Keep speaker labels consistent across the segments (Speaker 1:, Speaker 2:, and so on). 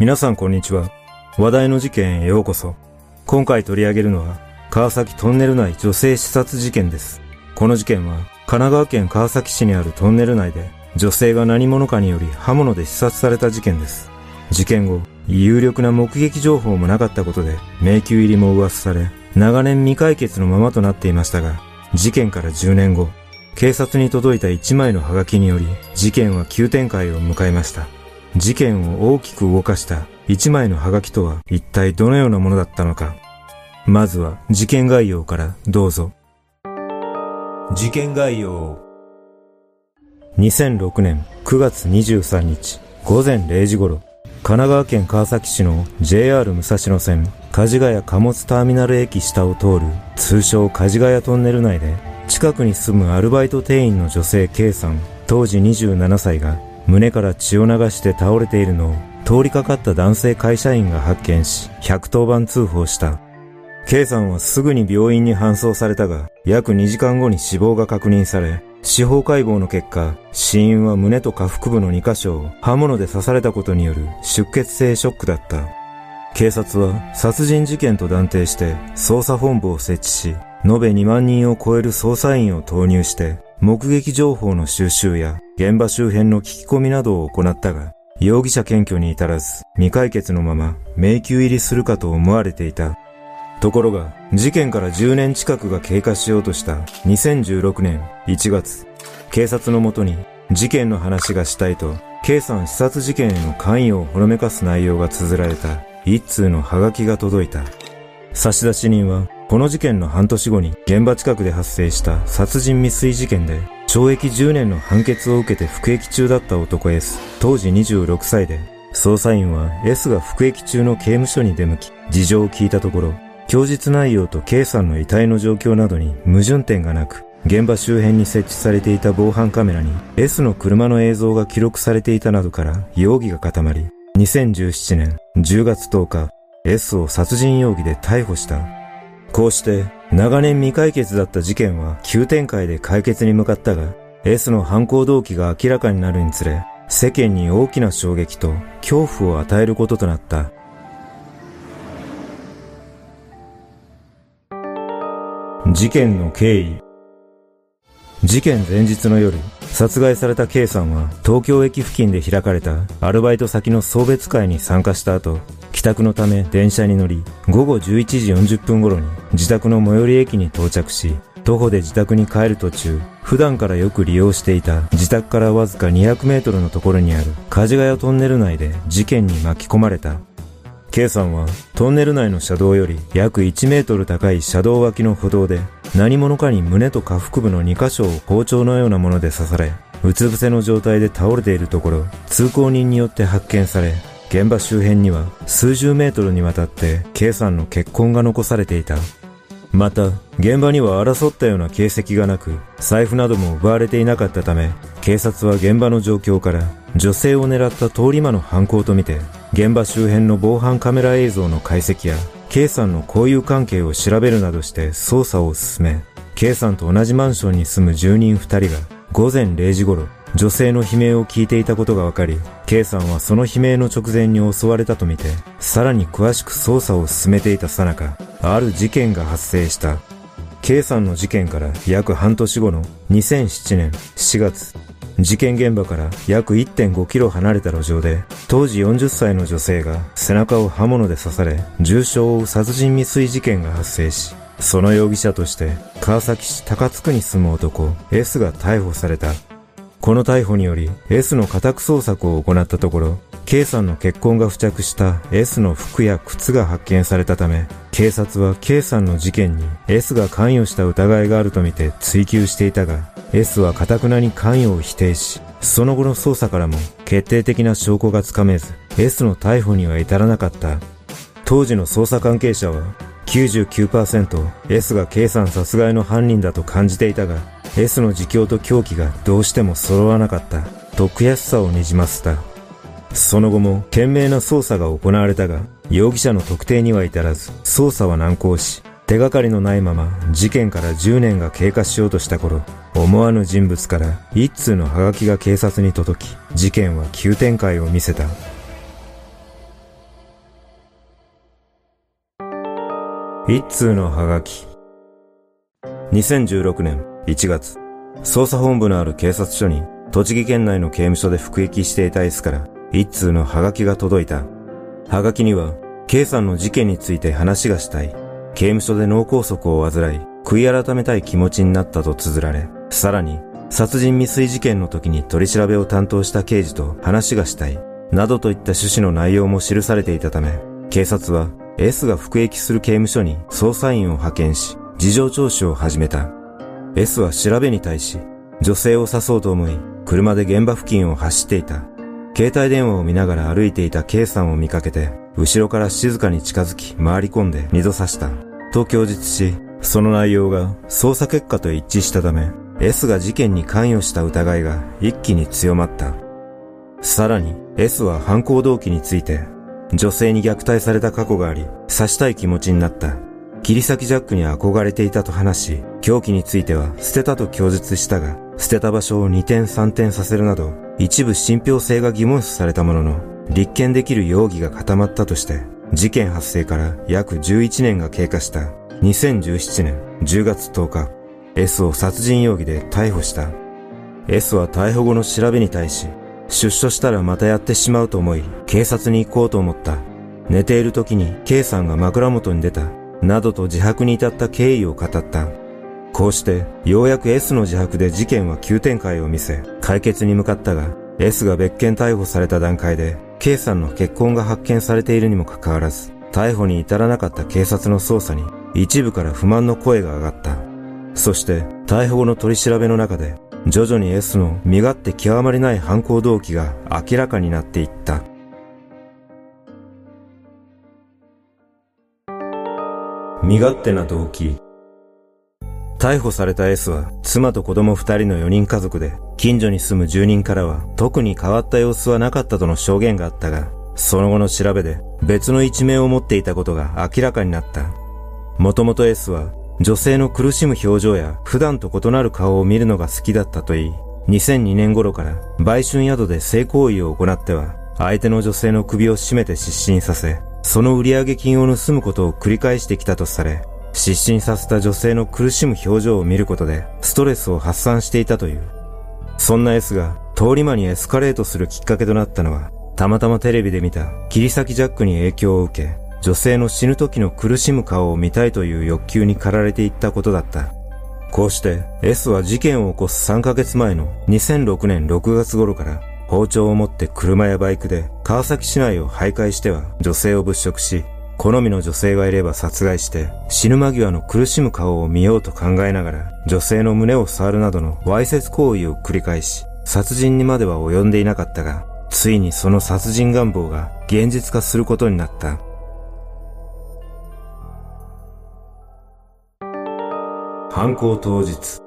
Speaker 1: 皆さんこんにちは。話題の事件へようこそ。今回取り上げるのは、川崎トンネル内女性刺殺事件です。この事件は、神奈川県川崎市にあるトンネル内で、女性が何者かにより刃物で刺殺された事件です。事件後、有力な目撃情報もなかったことで、迷宮入りも噂され、長年未解決のままとなっていましたが、事件から10年後、警察に届いた1枚のハガキにより、事件は急展開を迎えました。事件を大きく動かした1枚のハガキとは一体どのようなものだったのか。まずは事件概要からどうぞ。事件概要2006年9月23日午前0時頃、神奈川県川崎市の JR 武蔵野線梶ヶ谷貨物ターミナル駅下を通る通称梶ヶ谷トンネル内で近くに住むアルバイト店員の女性 K さん当時27歳が胸から血を流して倒れているのを通りかかった男性会社員が発見し110番通報した K さんはすぐに病院に搬送されたが約2時間後に死亡が確認され司法解剖の結果、死因は胸と下腹部の2箇所を刃物で刺されたことによる出血性ショックだった。警察は殺人事件と断定して捜査本部を設置し、延べ2万人を超える捜査員を投入して目撃情報の収集や現場周辺の聞き込みなどを行ったが、容疑者検挙に至らず未解決のまま迷宮入りするかと思われていた。ところが、事件から10年近くが経過しようとした2016年1月、警察のもとに事件の話がしたいと、K さん視察事件への関与をほのめかす内容が綴られた一通のハガキが届いた。差出人は、この事件の半年後に現場近くで発生した殺人未遂事件で、懲役10年の判決を受けて服役中だった男 S、当時26歳で、捜査員は S が服役中の刑務所に出向き、事情を聞いたところ、供述内容と K さんの遺体の状況などに矛盾点がなく、現場周辺に設置されていた防犯カメラに S の車の映像が記録されていたなどから容疑が固まり、2017年10月10日、S を殺人容疑で逮捕した。こうして長年未解決だった事件は急展開で解決に向かったが、S の犯行動機が明らかになるにつれ、世間に大きな衝撃と恐怖を与えることとなった。事件の経緯事件前日の夜、殺害された K さんは東京駅付近で開かれたアルバイト先の送別会に参加した後、帰宅のため電車に乗り、午後11時40分頃に自宅の最寄り駅に到着し、徒歩で自宅に帰る途中、普段からよく利用していた自宅からわずか200メートルのところにある梶ヶ谷トンネル内で事件に巻き込まれた。K さんはトンネル内の車道より約1メートル高い車道脇の歩道で何者かに胸と下腹部の2箇所を包丁のようなもので刺され、うつ伏せの状態で倒れているところ、通行人によって発見され、現場周辺には数十メートルにわたって K さんの血痕が残されていた。また、現場には争ったような形跡がなく、財布なども奪われていなかったため、警察は現場の状況から女性を狙った通り魔の犯行とみて、現場周辺の防犯カメラ映像の解析や、K さんの交友関係を調べるなどして捜査を進め、K さんと同じマンションに住む住人二人が午前0時頃、女性の悲鳴を聞いていたことが分かり、K さんはその悲鳴の直前に襲われたとみて、さらに詳しく捜査を進めていたさなか、ある事件が発生した。K さんの事件から約半年後の2007年7月、事件現場から約1.5キロ離れた路上で、当時40歳の女性が背中を刃物で刺され、重傷を負う殺人未遂事件が発生し、その容疑者として川崎市高津区に住む男 S が逮捕された。この逮捕により S の家宅捜索を行ったところ、K さんの血痕が付着した S の服や靴が発見されたため、警察は K さんの事件に S が関与した疑いがあるとみて追及していたが、S は堅くなに関与を否定し、その後の捜査からも決定的な証拠がつかめず、S の逮捕には至らなかった。当時の捜査関係者は、99% S が K さん殺害の犯人だと感じていたが、S の自供と狂気がどうしても揃わなかったと悔しさをにじませた。その後も懸命な捜査が行われたが、容疑者の特定には至らず、捜査は難航し、手がかりのないまま事件から10年が経過しようとした頃、思わぬ人物から一通のハガキが警察に届き、事件は急展開を見せた。一通のハガキ2016年1月、捜査本部のある警察署に、栃木県内の刑務所で服役していた S から、一通のハガキが届いた。ハガキには、K さんの事件について話がしたい。刑務所で脳梗塞を患い、悔い改めたい気持ちになったと綴られ、さらに、殺人未遂事件の時に取り調べを担当した刑事と話がしたい、などといった趣旨の内容も記されていたため、警察は S が服役する刑務所に捜査員を派遣し、事情聴取を始めた。S は調べに対し、女性を刺そうと思い、車で現場付近を走っていた。携帯電話を見ながら歩いていた K さんを見かけて、後ろから静かに近づき回り込んで二度刺した。と供述し、その内容が捜査結果と一致したため、S が事件に関与した疑いが一気に強まった。さらに S は犯行動機について、女性に虐待された過去があり、刺したい気持ちになった。切り裂きジャックに憧れていたと話し、凶器については捨てたと供述したが、捨てた場所を二転三転させるなど、一部信憑性が疑問視されたものの、立件できる容疑が固まったとして、事件発生から約11年が経過した2017年10月10日、S を殺人容疑で逮捕した。S は逮捕後の調べに対し、出所したらまたやってしまうと思い、警察に行こうと思った。寝ている時に K さんが枕元に出た。などと自白に至った経緯を語った。こうして、ようやく S の自白で事件は急展開を見せ、解決に向かったが、S が別件逮捕された段階で、K さんの結婚が発見されているにもかかわらず、逮捕に至らなかった警察の捜査に、一部から不満の声が上がった。そして、逮捕後の取り調べの中で、徐々に S の身勝手極まりない犯行動機が明らかになっていった。身勝手な動機。逮捕された S は妻と子供二人の4人家族で近所に住む住人からは特に変わった様子はなかったとの証言があったがその後の調べで別の一面を持っていたことが明らかになった。もともと S は女性の苦しむ表情や普段と異なる顔を見るのが好きだったといい、2002年頃から売春宿で性行為を行っては、相手の女性の首を絞めて失神させ、その売上金を盗むことを繰り返してきたとされ、失神させた女性の苦しむ表情を見ることでストレスを発散していたという。そんな S が通り魔にエスカレートするきっかけとなったのは、たまたまテレビで見た切り裂きジャックに影響を受け、女性の死ぬ時の苦しむ顔を見たいという欲求に駆られていったことだった。こうして S は事件を起こす3ヶ月前の2006年6月頃から包丁を持って車やバイクで川崎市内を徘徊しては女性を物色し、好みの女性がいれば殺害して死ぬ間際の苦しむ顔を見ようと考えながら女性の胸を触るなどのわいせつ行為を繰り返し殺人にまでは及んでいなかったがついにその殺人願望が現実化することになった。犯行当日。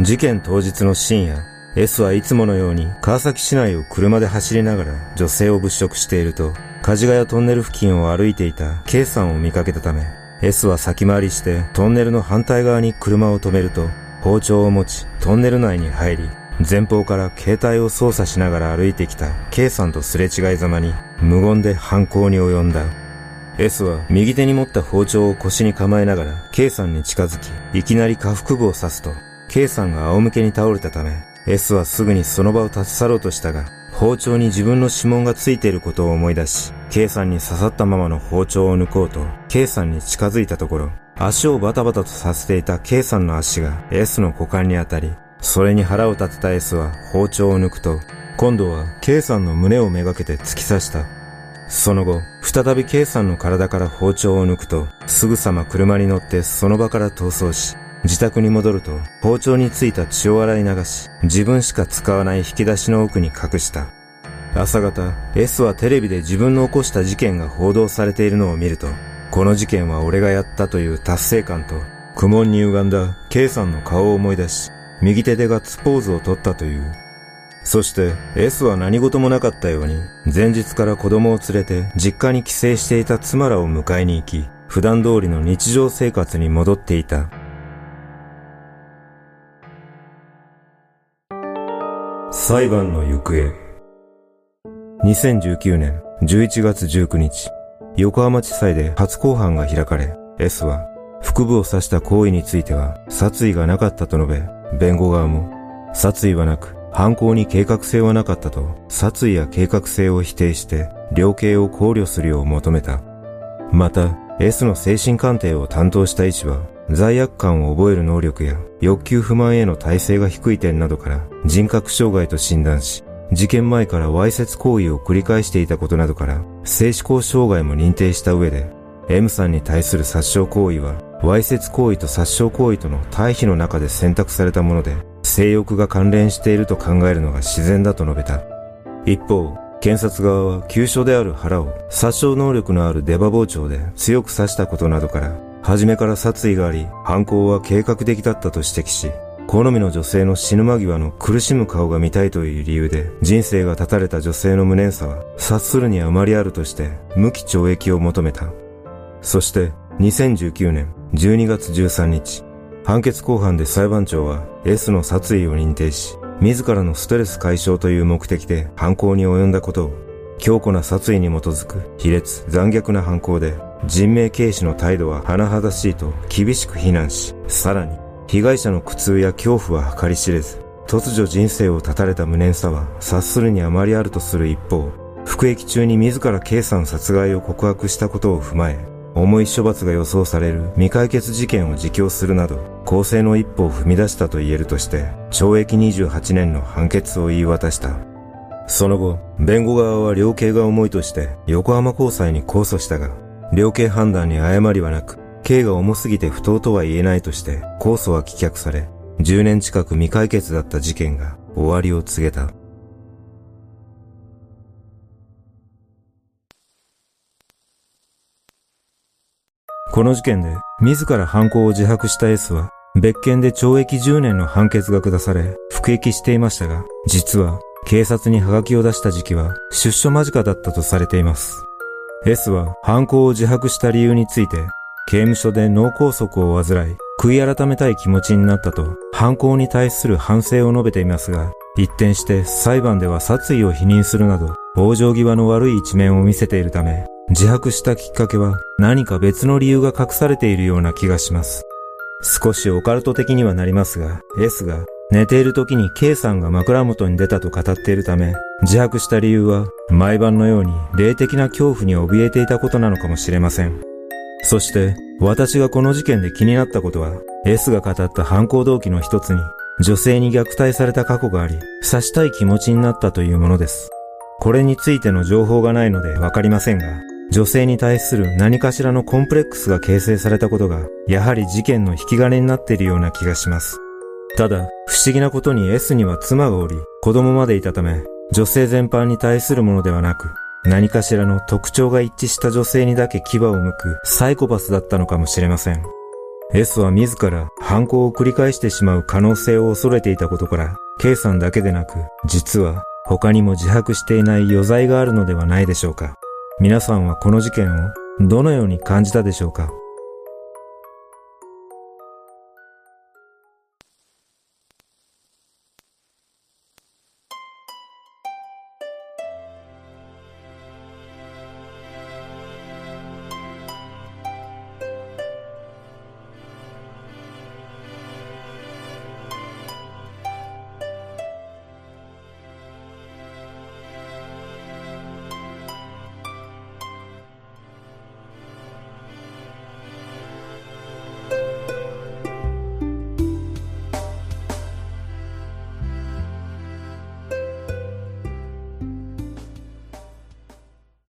Speaker 1: 事件当日の深夜、S はいつものように川崎市内を車で走りながら女性を物色していると、梶ヶ谷トンネル付近を歩いていた K さんを見かけたため、S は先回りしてトンネルの反対側に車を止めると、包丁を持ちトンネル内に入り、前方から携帯を操作しながら歩いてきた K さんとすれ違いざまに無言で犯行に及んだ。S は右手に持った包丁を腰に構えながら K さんに近づき、いきなり下腹部を刺すと、K さんが仰向けに倒れたため、S はすぐにその場を立ち去ろうとしたが、包丁に自分の指紋がついていることを思い出し、K さんに刺さったままの包丁を抜こうと、K さんに近づいたところ、足をバタバタとさせていた K さんの足が S の股間に当たり、それに腹を立てた S は包丁を抜くと、今度は K さんの胸をめがけて突き刺した。その後、再び K さんの体から包丁を抜くと、すぐさま車に乗ってその場から逃走し、自宅に戻ると、包丁についた血を洗い流し、自分しか使わない引き出しの奥に隠した。朝方、S はテレビで自分の起こした事件が報道されているのを見ると、この事件は俺がやったという達成感と、苦悶に歪んだ K さんの顔を思い出し、右手でガッツポーズを取ったという。そして S は何事もなかったように前日から子供を連れて実家に帰省していた妻らを迎えに行き普段通りの日常生活に戻っていた。裁判の行方2019年11月19日横浜地裁で初公判が開かれ、S は腹部を刺した行為については殺意がなかったと述べ、弁護側も殺意はなく犯行に計画性はなかったと殺意や計画性を否定して量刑を考慮するよう求めた。また S の精神鑑定を担当した医師は罪悪感を覚える能力や欲求不満への耐性が低い点などから人格障害と診断し、事件前からわいせつ行為を繰り返していたことなどから性思考障害も認定した上で M さんに対する殺傷行為はわいせつ行為と殺傷行為との対比の中で選択されたもので性欲が関連していると考えるのが自然だと述べた。一方、検察側は急所である腹を殺傷能力のある出刃包丁で強く刺したことなどから初めから殺意があり、犯行は計画的だったと指摘し、好みの女性の死ぬ間際の苦しむ顔が見たいという理由で人生が絶たれた女性の無念さは察するにあまりあるとして無期懲役を求めた。そして2019年12月13日、判決公判で裁判長は S の殺意を認定し、自らのストレス解消という目的で犯行に及んだことを強固な殺意に基づく卑劣残虐な犯行で人命軽視の態度は甚だしいと厳しく非難し、さらに、被害者の苦痛や恐怖は計り知れず、突如人生を絶たれた無念さは察するにあまりあるとする一方、服役中に自ら K さん殺害を告白したことを踏まえ、重い処罰が予想される未解決事件を自供するなど、公正の一歩を踏み出したと言えるとして、懲役28年の判決を言い渡した。その後、弁護側は量刑が重いとして横浜高裁に控訴したが、量刑判断に誤りはなく、刑が重すぎて不当とは言えないとして控訴は棄却され、10年近く未解決だった事件が終わりを告げた。この事件で自ら犯行を自白した S は別件で懲役10年の判決が下され服役していましたが、実は警察にハガキを出した時期は出所間近だったとされています。S は犯行を自白した理由について、刑務所で脳梗塞を患い、悔い改めたい気持ちになったと、犯行に対する反省を述べていますが、一転して裁判では殺意を否認するなど、往生際の悪い一面を見せているため、自白したきっかけは何か別の理由が隠されているような気がします。少しオカルト的にはなりますが、S が寝ている時に K さんが枕元に出たと語っているため、自白した理由は毎晩のように霊的な恐怖に怯えていたことなのかもしれません。そして私がこの事件で気になったことは S が語った犯行動機の一つに女性に虐待された過去があり刺したい気持ちになったというものです。これについての情報がないのでわかりませんが、女性に対する何かしらのコンプレックスが形成されたことがやはり事件の引き金になっているような気がします。ただ、不思議なことに S には妻がおり、子供までいたため、女性全般に対するものではなく、何かしらの特徴が一致した女性にだけ牙を向くサイコパスだったのかもしれません。S は自ら犯行を繰り返してしまう可能性を恐れていたことから、K さんだけでなく、実は他にも自白していない余罪があるのではないでしょうか。皆さんはこの事件をどのように感じたでしょうか